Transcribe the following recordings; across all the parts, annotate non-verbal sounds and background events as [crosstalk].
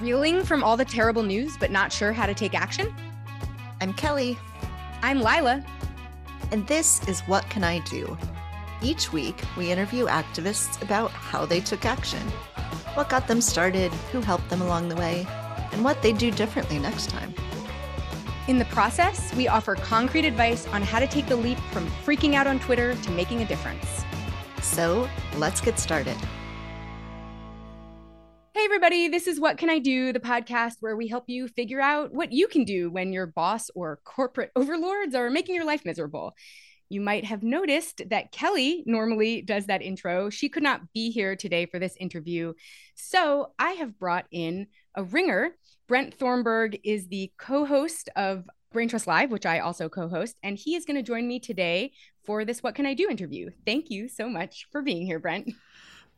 Reeling from all the terrible news, but not sure how to take action? I'm Kelly. I'm Lila. And this is What Can I Do? Each week, we interview activists about how they took action, what got them started, who helped them along the way, and what they do differently next time. In the process, we offer concrete advice on how to take the leap from freaking out on Twitter to making a difference. So let's get started. Everybody, this is What Can I Do, the podcast where we help you figure out what you can do when your boss or corporate [laughs] overlords are making your life miserable. You might have noticed that Kelly normally does that intro. She could not be here today for this interview. So I have brought in a ringer. Brent Thornburg is the co host of Brain Trust Live, which I also co host, and he is going to join me today for this What Can I Do interview. Thank you so much for being here, Brent.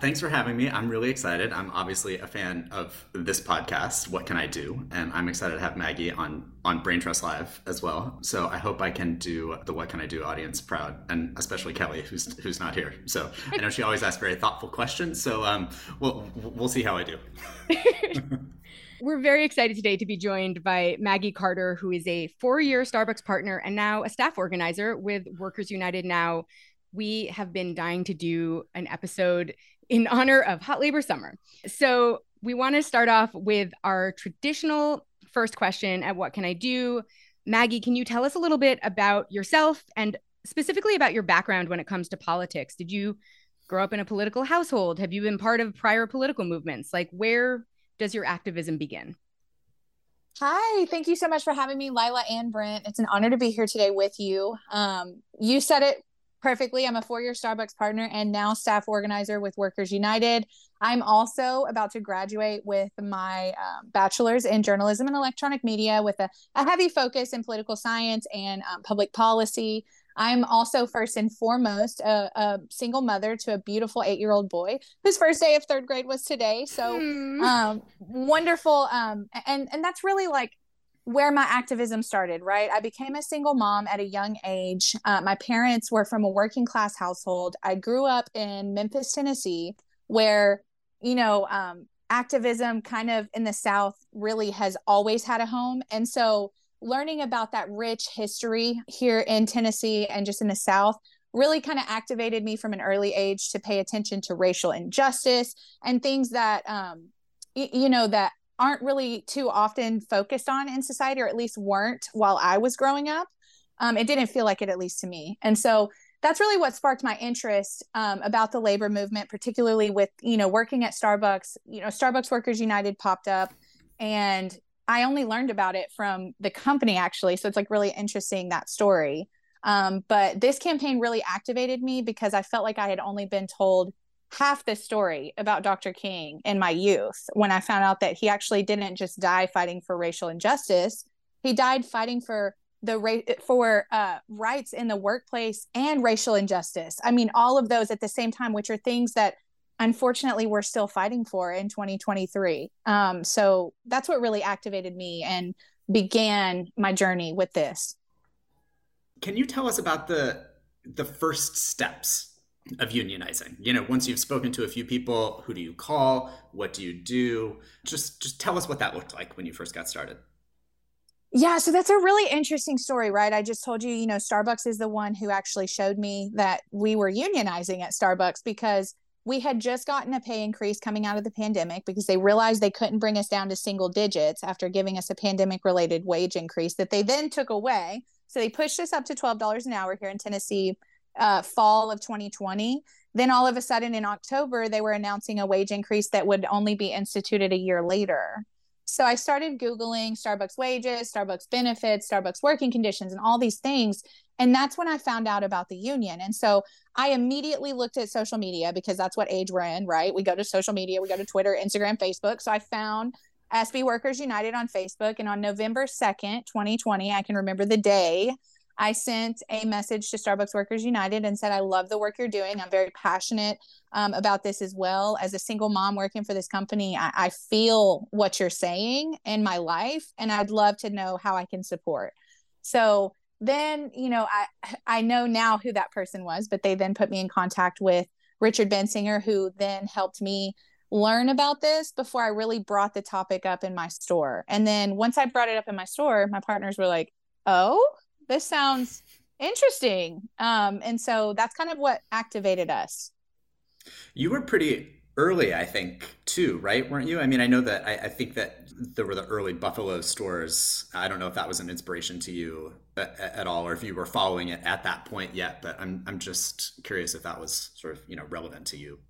Thanks for having me. I'm really excited. I'm obviously a fan of this podcast, What Can I Do? And I'm excited to have Maggie on on Brain Trust Live as well. So I hope I can do the What Can I Do audience proud, and especially Kelly, who's who's not here. So I know she always asks very thoughtful questions. So um, we'll we'll see how I do. [laughs] We're very excited today to be joined by Maggie Carter, who is a four year Starbucks partner and now a staff organizer with Workers United Now. We have been dying to do an episode in honor of Hot Labor Summer. So we want to start off with our traditional first question at What Can I Do? Maggie, can you tell us a little bit about yourself and specifically about your background when it comes to politics? Did you grow up in a political household? Have you been part of prior political movements? Like, where does your activism begin? Hi, thank you so much for having me, Lila and Brent. It's an honor to be here today with you. Um, you said it perfectly. I'm a four year Starbucks partner and now staff organizer with Workers United. I'm also about to graduate with my um, bachelor's in journalism and electronic media with a, a heavy focus in political science and um, public policy. I'm also first and foremost a, a single mother to a beautiful eight year old boy whose first day of third grade was today. So mm. um, wonderful. Um, and, and that's really like where my activism started, right? I became a single mom at a young age. Uh, my parents were from a working class household. I grew up in Memphis, Tennessee, where, you know, um, activism kind of in the South really has always had a home. And so learning about that rich history here in Tennessee and just in the South really kind of activated me from an early age to pay attention to racial injustice and things that, um, y- you know, that aren't really too often focused on in society, or at least weren't while I was growing up. Um, it didn't feel like it, at least to me. And so that's really what sparked my interest um, about the labor movement, particularly with you know working at Starbucks. You know, Starbucks Workers United popped up, and I only learned about it from the company actually. So it's like really interesting that story. Um, but this campaign really activated me because I felt like I had only been told half the story about Dr. King in my youth when I found out that he actually didn't just die fighting for racial injustice. He died fighting for the ra- for uh, rights in the workplace and racial injustice. I mean, all of those at the same time, which are things that unfortunately we're still fighting for in 2023. Um, so that's what really activated me and began my journey with this. Can you tell us about the the first steps of unionizing. You know once you've spoken to a few people who do you call? What do you do? Just just tell us what that looked like when you first got started. Yeah so that's a really interesting story right? I just told you you know starbucks is the one who actually showed me that we were unionizing at starbucks because we had just gotten a pay increase coming out of the pandemic because they realized they couldn't bring us down to single digits after giving us a pandemic related wage increase that they then took away. So they pushed us up to $12 an hour here in tennessee uh, fall of 2020. Then all of a sudden in October, they were announcing a wage increase that would only be instituted a year later. So I started Googling Starbucks wages, Starbucks benefits, Starbucks working conditions, and all these things. And that's when I found out about the union. And so I immediately looked at social media because that's what age we're in, right? We go to social media, we go to Twitter, Instagram, Facebook. So I found SB Workers United on Facebook. And on November 2nd, 2020, I can remember the day, I sent a message to Starbucks Workers United and said, I love the work you're doing. I'm very passionate um, about this as well. As a single mom working for this company, I, I feel what you're saying in my life, and I'd love to know how I can support. So then, you know, I I know now who that person was, but they then put me in contact with Richard Bensinger, who then helped me learn about this before I really brought the topic up in my store. And then once I brought it up in my store, my partners were like, "Oh, this sounds interesting." Um, and so that's kind of what activated us. You were pretty early, I think, too, right? Weren't you? I mean, I know that I, I, think that there were the early Buffalo stores. I don't know if that was an inspiration to you at, at, all, or if you were following it at that point yet. But I'm I'm just curious if that was sort of you know relevant to you.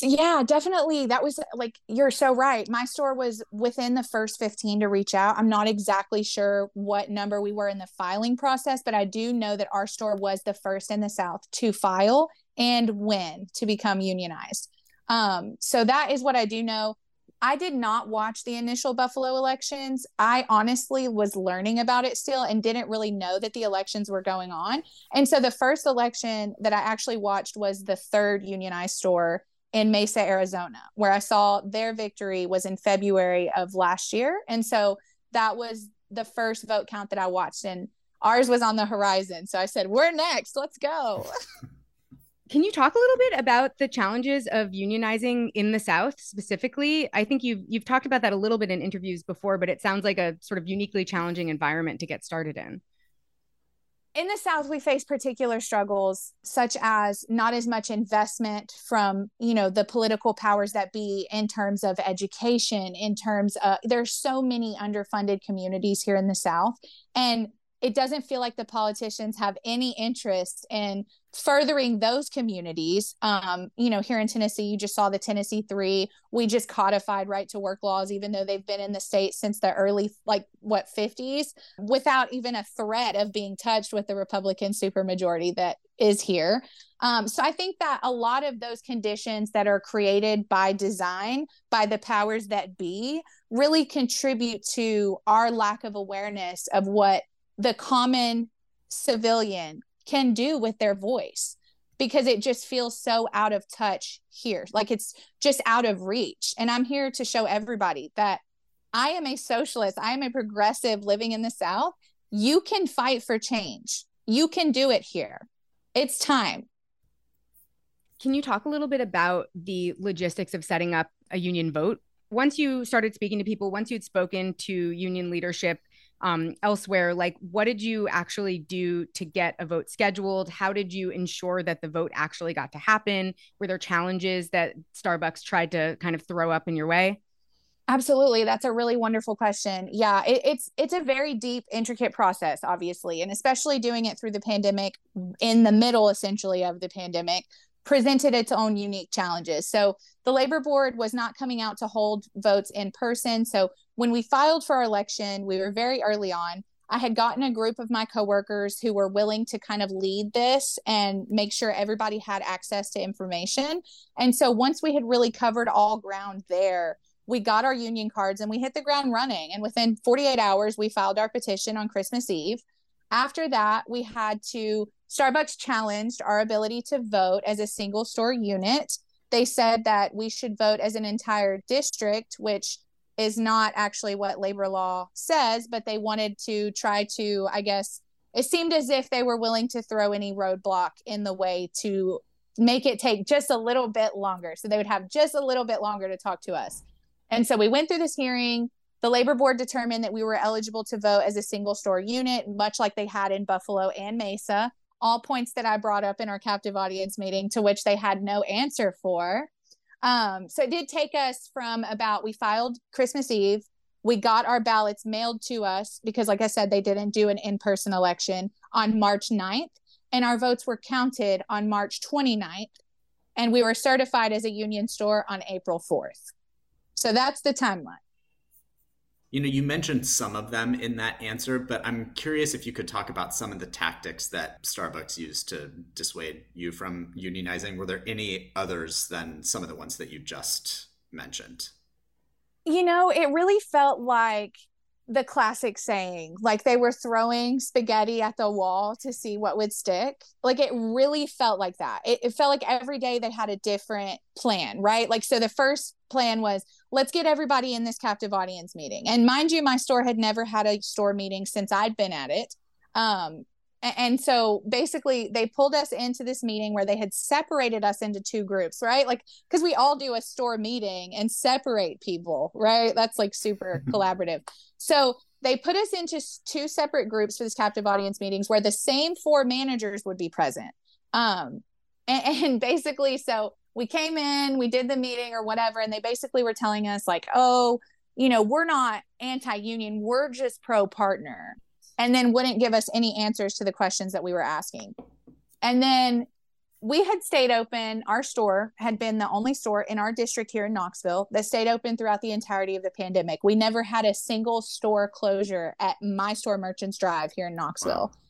Yeah, definitely. That was like you're so right. My store was within the first 15 to reach out. I'm not exactly sure what number we were in the filing process, but I do know that our store was the first in the South to file and when to become unionized. Um, so that is what I do know. I did not watch the initial Buffalo elections. I honestly was learning about it still and didn't really know that the elections were going on. And so the first election that I actually watched was the third unionized store in Mesa, Arizona, where I saw their victory was in February of last year. And so that was the first vote count that I watched. And ours was on the horizon. So I said, We're next. Let's go. [laughs] Can you talk a little bit about the challenges of unionizing in the South specifically? I think you've you've talked about that a little bit in interviews before, but it sounds like a sort of uniquely challenging environment to get started in. In the South, we face particular struggles such as not as much investment from, you know, the political powers that be in terms of education, in terms of there's so many underfunded communities here in the South. And it doesn't feel like the politicians have any interest in furthering those communities. Um, you know, here in Tennessee, you just saw the Tennessee Three. We just codified right to work laws, even though they've been in the state since the early, like, what, 50s, without even a threat of being touched with the Republican supermajority that is here. Um, so I think that a lot of those conditions that are created by design, by the powers that be, really contribute to our lack of awareness of what the common civilian can do with their voice because it just feels so out of touch here. Like it's just out of reach. And I'm here to show everybody that I am a socialist, I am a progressive living in the South. You can fight for change. You can do it here. It's time. Can you talk a little bit about the logistics of setting up a union vote? Once you started speaking to people, once you'd spoken to union leadership, um, elsewhere like what did you actually do to get a vote scheduled? How did you ensure that the vote actually got to happen? Were there challenges that starbucks tried to kind of throw up in your way? Absolutely. That's a really wonderful question. Yeah it, it's it's a very deep intricate process obviously and especially doing it through the pandemic in the middle essentially of the pandemic presented its own unique challenges. So the labor board was not coming out to hold votes in person. So when we filed for our election, we were very early on. I had gotten a group of my coworkers who were willing to kind of lead this and make sure everybody had access to information. And so once we had really covered all ground there, we got our union cards and we hit the ground running. And within 48 hours, we filed our petition on Christmas Eve. After that, we had to Starbucks challenged our ability to vote as a single store unit. They said that we should vote as an entire district, which is not actually what labor law says, but they wanted to try to, I guess, it seemed as if they were willing to throw any roadblock in the way to make it take just a little bit longer. So they would have just a little bit longer to talk to us. And so we went through this hearing. The labor board determined that we were eligible to vote as a single store unit, much like they had in Buffalo and Mesa all points that I brought up in our captive audience meeting to which they had no answer for. Um, so it did take us from about, we filed Christmas Eve. We got our ballots mailed to us because, like I said, they didn't do an in person election on March 9th. And our votes were counted on March 29th. And we were certified as a union store on April 4th. So that's the timeline. You know, you mentioned some of them in that answer, but I'm curious if you could talk about some of the tactics that Starbucks used to dissuade you from unionizing. Were there any others than some of the ones that you just mentioned? You know, it really felt like the classic saying like they were throwing spaghetti at the wall to see what would stick. Like it really felt like that. It, it, felt like every day they had a different plan right? Like so the first plan was let's get everybody in this captive audience meeting. And mind you my store had never had a store meeting since i'd been at it. Um and so basically they pulled us into this meeting where they had separated us into two groups right? Like because we all do a store meeting and separate people right? That's like super [laughs] collaborative. So they put us into two separate groups for this captive audience meetings where the same four managers would be present. Um and, [laughs] and basically so we came in we did the meeting or whatever and they basically were telling us like oh you know we're not anti-union we're just pro partner and then wouldn't give us any answers to the questions that we were asking. And then we had stayed open. Our store had been the only store in our district here in Knoxville that stayed open throughout the entirety of the pandemic. We never had a single store closure at my store Merchants Drive here in Knoxville. Wow.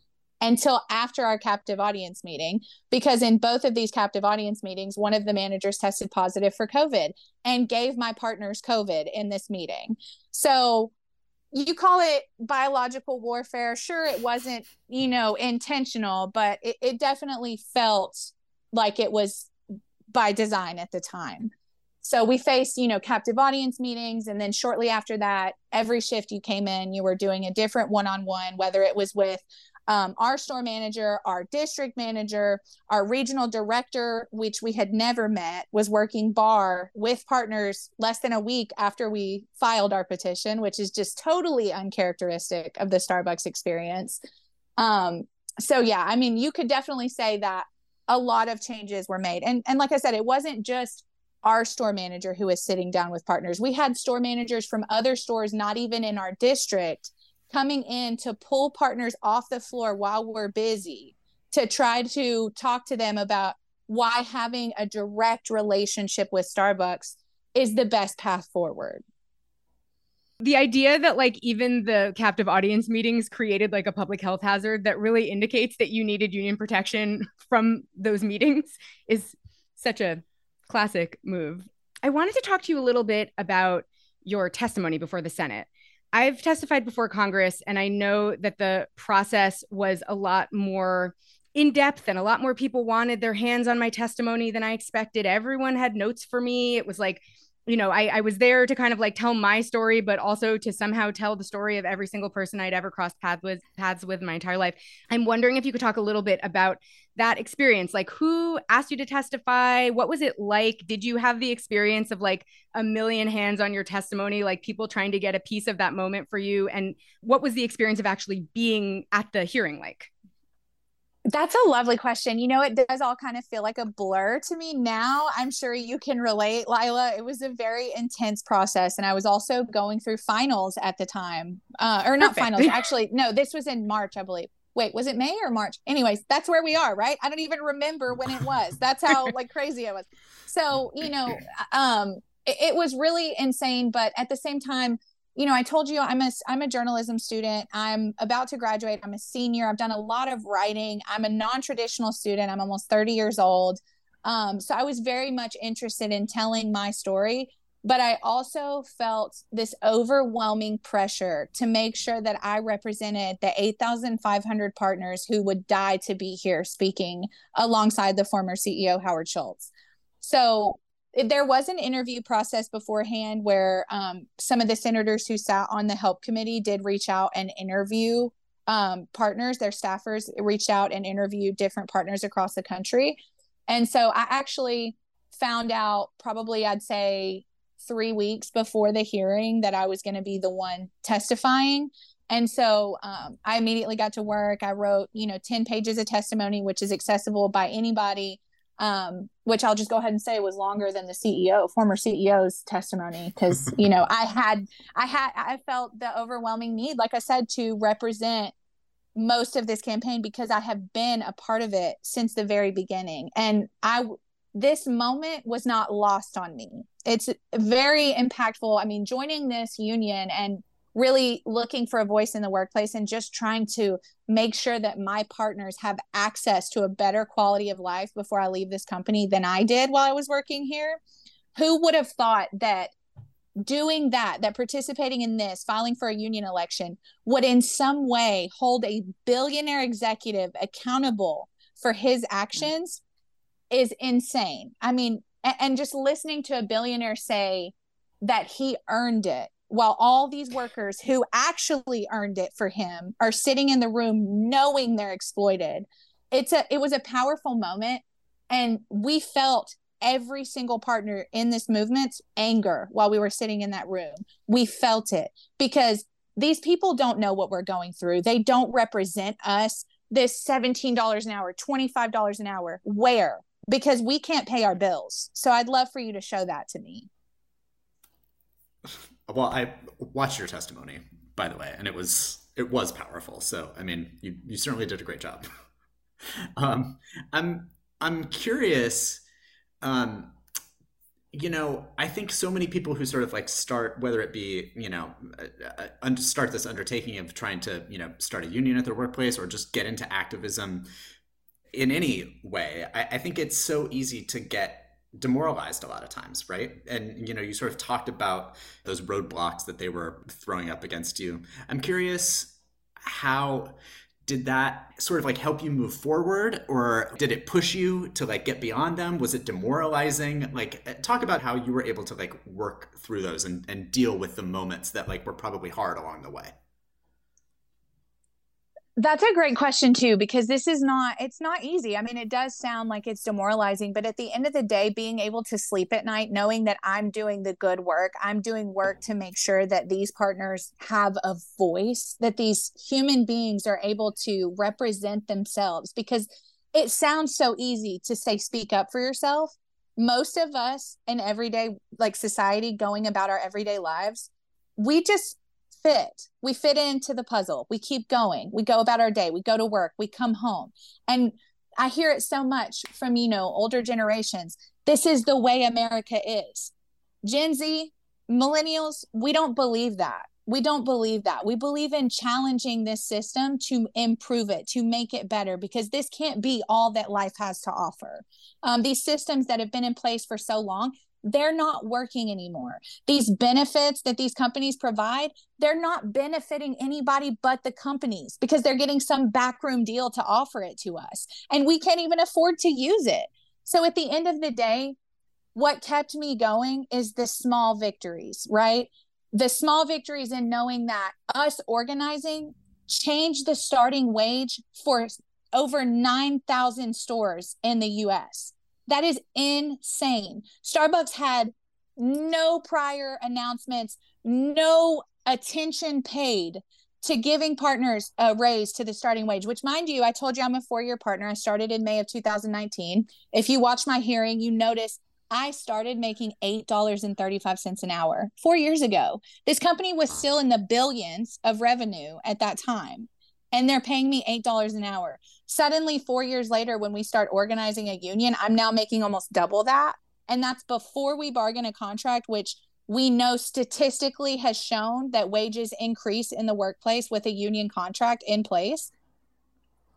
Until after our captive audience meeting, because in both of these captive audience meetings, one of the managers tested positive for COVID and gave my partners COVID in this meeting. So you call it biological warfare. Sure, it wasn't, you know, intentional, but it, it definitely felt like it was by design at the time. So we faced, you know, captive audience meetings. And then shortly after that, every shift you came in, you were doing a different one on one, whether it was with um, our store manager, our district manager, our regional director, which we had never met, was working bar with partners less than a week after we filed our petition, which is just totally uncharacteristic of the Starbucks experience. Um, so yeah, I mean, you could definitely say that a lot of changes were made, and and like I said, it wasn't just our store manager who was sitting down with partners. We had store managers from other stores, not even in our district, coming in to pull partners off the floor while we're busy to try to talk to them about why having a direct relationship with Starbucks is the best path forward. The idea that like even the captive audience meetings created like a public health hazard that really indicates that you needed union protection [laughs] from those meetings is such a classic move. I wanted to talk to you a little bit about your testimony before the Senate. I've testified before Congress, and I know that the process was a lot more in depth and a lot more people wanted their hands on my testimony than I expected. Everyone had notes for me. It was like, you know, I, I was there to kind of like tell my story, but also to somehow tell the story of every single person I'd ever crossed paths with, paths with my entire life. I'm wondering if you could talk a little bit about that experience. Like who asked you to testify? What was it like? Did you have the experience of like a million hands on your testimony like people trying to get a piece of that moment for you? And what was the experience of actually being at the hearing like that's a lovely question. You know, it does all kind of feel like a blur to me now. I'm sure you can relate, Lila. It was a very intense process. And I was also going through finals at the time, uh, or not Perfect. finals, actually. No, this was in March, I believe wait, was it May or March? Anyways, that's where we are, right? I don't even remember when it was. That's how like crazy it was. So, you know, um, it, it was really insane. But at the same time, you know, I told you I'm a I'm a journalism student. I'm about to graduate. I'm a senior. I've done a lot of writing. I'm a non-traditional student. I'm almost 30 years old. Um, so I was very much interested in telling my story but I also felt this overwhelming pressure to make sure that I represented the 8,500 partners who would die to be here speaking alongside the former CEO, Howard Schultz. So there was an interview process beforehand where um, some of the senators who sat on the help committee did reach out and interview um, partners, their staffers reached out and interviewed different partners across the country. And so I actually found out probably, I'd say, three weeks before the hearing that I was going to be the one testifying. And so um, I immediately got to work. I wrote, you know, 10 pages of testimony, which is accessible by anybody, um, which I'll just go ahead and say was longer than the CEO, former CEO's testimony. Cause, [laughs] you know, I had, I had, I felt the overwhelming need, like I said, to represent most of this campaign because I have been a part of it since the very beginning. And I, this moment was not lost on me. It's very impactful. I mean, joining this union and really looking for a voice in the workplace and just trying to make sure that my partners have access to a better quality of life before I leave this company than I did while I was working here. Who would have thought that doing that, that participating in this, filing for a union election would in some way hold a billionaire executive accountable for his actions? is insane. I mean, and, just listening to a billionaire say that he earned it while all these workers who actually earned it for him are sitting in the room knowing they're exploited. It's a it was a powerful moment. And we felt every single partner in this movement's anger while we were sitting in that room. We felt it because these people don't know what we're going through. They don't represent us this $17 an hour $25 an hour where? Because we can't pay our bills. So i'd love for you to show that to me [laughs] well, I watched your testimony, by the way, and it was it was powerful. So, I mean, you you certainly did a great job. [laughs] um, I'm I'm curious. Um, you know, I think so many people who sort of like start, whether it be you know, uh, uh, start this undertaking of trying to you know start a union at their workplace or just get into activism in any way. I, I think it's so easy to get demoralized a lot of times, right? And you know, you sort of talked about those roadblocks that they were throwing up against you. I'm curious how did that sort of like help you move forward or did it push you to like get beyond them was it demoralizing like uh, talk about how you were able to like work through those and, and deal with the moments that like were probably hard along the way that's a great question too because this is not it's not easy. I mean it does sound like it's demoralizing but at the end of the day being able to sleep at night knowing that I'm doing the good work, I'm doing work to make sure that these partners have a voice, that these human beings are able to represent themselves because it sounds so easy to say speak up for yourself. Most of us in everyday like society going about our everyday lives, we just fit. We fit into the puzzle. We keep going. We go about our day. We go to work. We come home. And I hear it so much from, you know, older generations. This is the way America is. Gen Z, millennials, we don't believe that. We don't believe that. We believe in challenging this system to improve it, to make it better, because this can't be all that life has to offer. Um, these systems that have been in place for so long, they're not working anymore. These benefits that these companies provide, they're not benefiting anybody but the companies because they're getting some backroom deal to offer it to us. And we can't even afford to use it. So at the end of the day, what kept me going is the small victories, right? The small victories in knowing that us organizing changed the starting wage for over 9,000 stores in the US that is insane. Starbucks had no prior announcements, no attention paid to giving partners a raise to the starting wage, which, mind you, I told you I'm a four year partner. I started in May of 2019. If you watch my hearing, you notice I started making $8.35 an hour four years ago. This company was still in the billions of revenue at that time and they're paying me $8 an hour. Suddenly, four years later, when we start organizing a union, I'm now making almost double that. And that's before we bargain a contract, which we know statistically has shown that wages increase in the workplace with a union contract in place.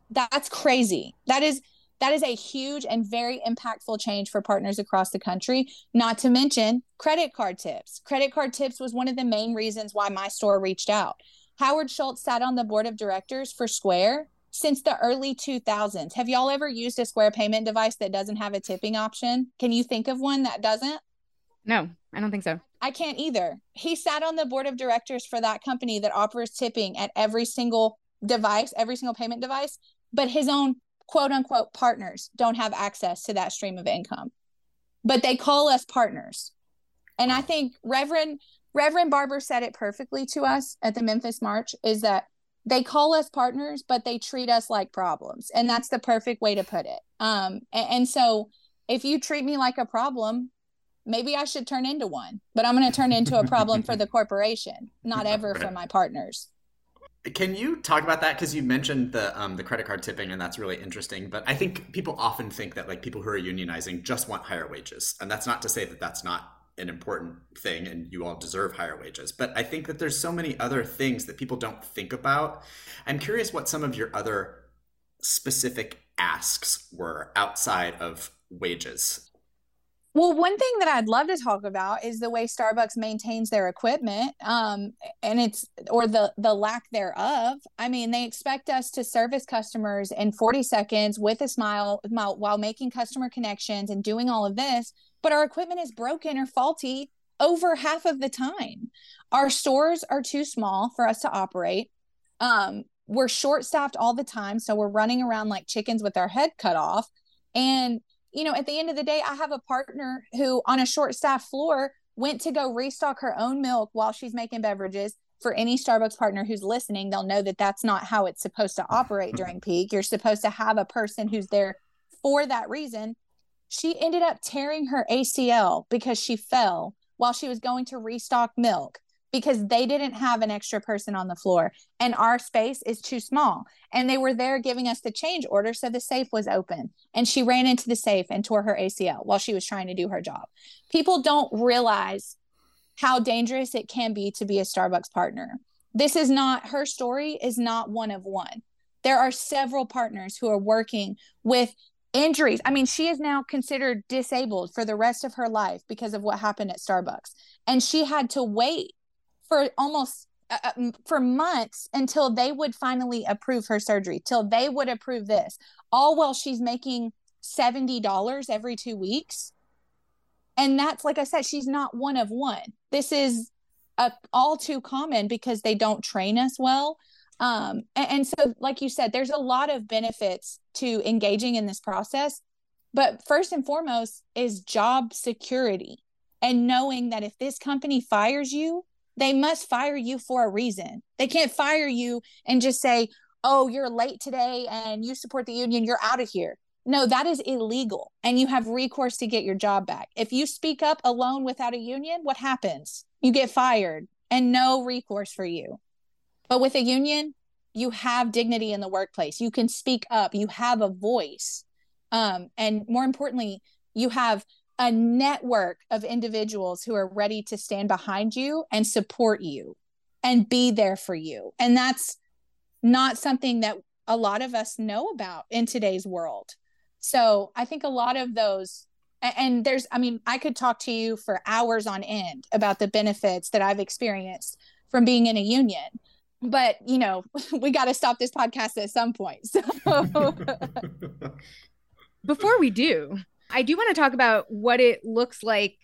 That's crazy. That is that is a huge and very impactful change for partners across the country not to mention credit card tips credit card tips was one of the main reasons why my store reached out Howard Schultz sat on the board of directors for Square since the early 2000s. Have y'all ever used a Square payment device that doesn't have a tipping option? Can you think of one that doesn't? No, I don't think so. I can't either. He sat on the board of directors for that company that offers tipping at every single device, every single payment device, but his own quote unquote partners don't have access to that stream of income. But they call us partners. And I think Reverend Reverend Barber said it perfectly to us at the Memphis March is that they call us partners, but they treat us like problems. And that's the perfect way to put it. Um, and, and so if you treat me like a problem, maybe I should turn into one, but I'm going to turn into a problem for the [laughs] corporation, not ever for my partners. Can you talk about that? Because you mentioned the um, the credit card tipping, and that's really interesting. But I think people often think that like people who are unionizing just want higher wages, and that's not to say that that's not an important thing and you all deserve higher wages. But I think that there's so many other things that people don't think about. I'm curious what some of your other specific asks were outside of wages. Well, one thing that I'd love to talk about is the way Starbucks maintains their equipment, um, and it's or the the lack thereof. I mean, they expect us to service customers in 40 seconds with a smile while making customer connections and doing all of this but our equipment is broken or faulty over half of the time. Our stores are too small for us to operate. Um, we're short staffed all the time. So we're running around like chickens with our head cut off. And, you know, at the end of the day, I have a partner who on a short staff floor went to go restock her own milk while she's making beverages. For any Starbucks partner who's listening, they'll know that that's not how it's supposed to operate [laughs] during peak. You're supposed to have a person who's there for that reason. She ended up tearing her ACL because she fell while she was going to restock milk because they didn't have an extra person on the floor and our space is too small. And they were there giving us the change order. So the safe was open and she ran into the safe and tore her ACL while she was trying to do her job. People don't realize how dangerous it can be to be a Starbucks partner. This is not her story, is not one of one. There are several partners who are working with injuries. I mean, she is now considered disabled for the rest of her life because of what happened at Starbucks. And she had to wait for almost uh, uh for months until they would finally approve her surgery, till they would approve this, all while she's making $70 every two weeks. And that's like I said, she's not one of one. This is a, all too common because they don't train us well. Um, and, and so, like you said, there's a lot of benefits to engaging in this process. But first and foremost is job security and knowing that if this company fires you, they must fire you for a reason. They can't fire you and just say, oh, you're late today and you support the union, you're out of here. No, that is illegal. And you have recourse to get your job back. If you speak up alone without a union, what happens? You get fired and no recourse for you. But with a union, you have dignity in the workplace. You can speak up, you have a voice. Um, and more importantly, you have a network of individuals who are ready to stand behind you and support you and be there for you. And that's not something that a lot of us know about in today's world. So I think a lot of those, and there's, I mean, I could talk to you for hours on end about the benefits that I've experienced from being in a union. But, you know, [laughs] we got to stop this podcast at some point. So [laughs] before we do, I do want to talk about what it looks like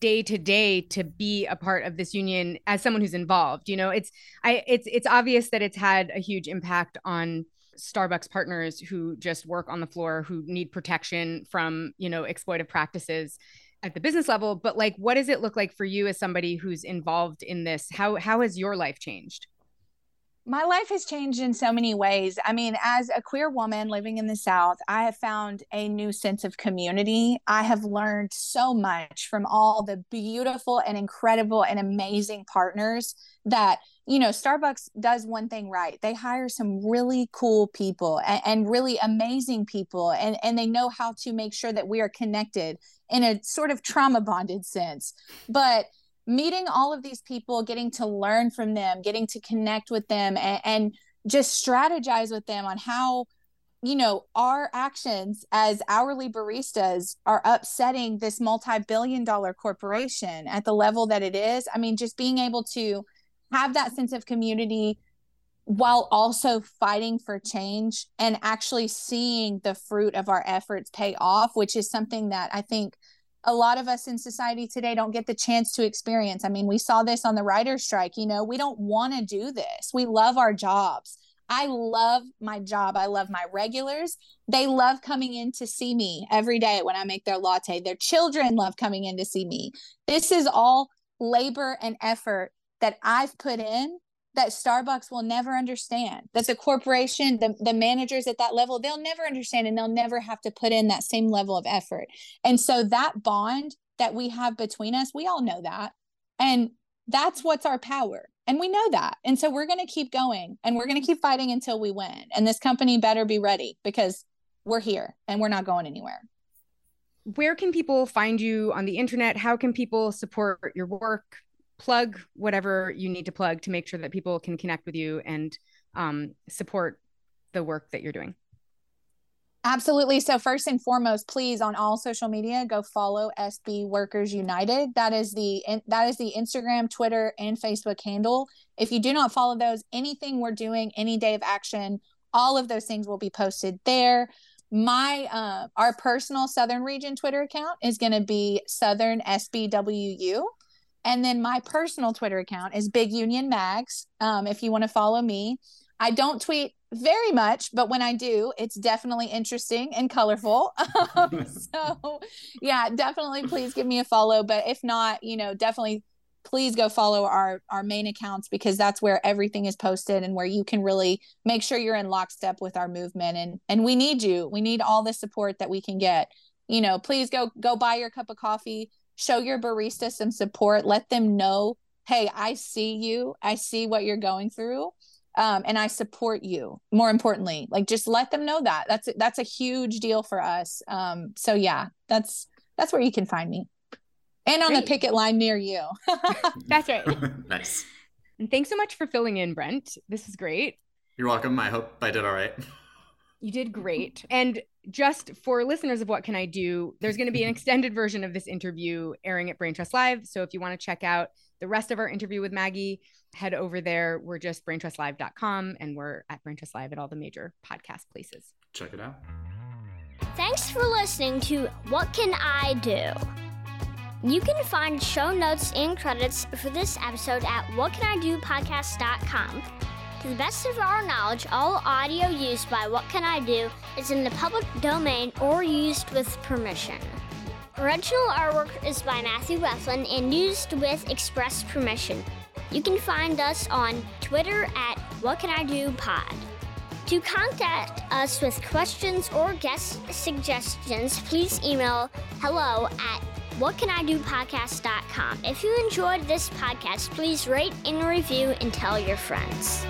day to day to be a part of this union as someone who's involved. You know, it's I it's it's obvious that it's had a huge impact on Starbucks partners who just work on the floor who need protection from, you know, exploitive practices at the business level, but like what does it look like for you as somebody who's involved in this? How how has your life changed? My life has changed in so many ways. I mean, as a queer woman living in the South, I have found a new sense of community. I have learned so much from all the beautiful and incredible and amazing partners that, you know, Starbucks does one thing right. They hire some really cool people and, and really amazing people, and, and they know how to make sure that we are connected in a sort of trauma bonded sense. But meeting all of these people, getting to learn from them, getting to connect with them, and, and just strategize with them on how you know our actions as hourly baristas are upsetting this multi-billion dollar corporation at the level that it is. I mean just being able to have that sense of community while also fighting for change and actually seeing the fruit of our efforts pay off which is something that i think a lot of us in society today don't get the chance to experience. I mean, we saw this on the writer's strike. You know, we don't want to do this. We love our jobs. I love my job. I love my regulars. They love coming in to see me every day when I make their latte. Their children love coming in to see me. This is all labor and effort that I've put in that Starbucks will never understand. That's a corporation, the, the managers at that level, they'll never understand and they'll never have to put in that same level of effort. And so that bond that we have between us, we all know that. And that's what's our power. And we know that. And so we're going to keep going and we're going to keep fighting until we win. And this company better be ready because we're here and we're not going anywhere. Where can people find you on the internet? How can people support your work? Plug whatever you need to plug to make sure that people can connect with you and um, support the work that you're doing. Absolutely. So first and foremost, please on all social media go follow SB Workers United. That is the that is the Instagram, Twitter, and Facebook handle. If you do not follow those, anything we're doing, any day of action, all of those things will be posted there. My uh, our personal Southern Region Twitter account is going to be Southern SBWU. And then my personal Twitter account is Big Union Mags. Um, if you want to follow me, I don't tweet very much, but when I do, it's definitely interesting and colorful. [laughs] Um, [laughs] so, yeah, definitely please give me a follow. But if not, you know, definitely please go follow our our main accounts because that's where everything is posted and where you can really make sure you're in lockstep with our movement and and we need you we need all the support that we can get you know please go go buy your cup of coffee show your barista some support let them know hey i see you i see what you're going through um, and i support you more importantly like just let them know that that's that's a huge deal for us um, so yeah that's that's where you can find me and on Great. the picket line near you. [laughs] That's right. [laughs] nice. And thanks so much for filling in, Brent. This is great. You're welcome. I hope I did all right. [laughs] You did mm-hmm. great. And just for listeners of What Can I Do, there's going to be an mm-hmm. extended version of this interview airing at Brain Trust Live. So if you want to check out the rest of our interview with Maggie, head over there. We're just braintrustlive.com and we're at Brain Trust Live at all the major podcast places. Check it out. Thanks for listening to What Can I Do? You can find show notes and credits for this episode at whatcanidopodcast.com. To the best of our knowledge, all audio used by What Can I Do is in the public domain or used with permission. Original artwork is by Matthew Weflen and used with express permission. You can find us on Twitter at What Can I Do Pod. To contact us with questions or guest suggestions, please email hello at whatcanidopodcast.com. If you enjoyed this podcast, please rate and review and tell your friends.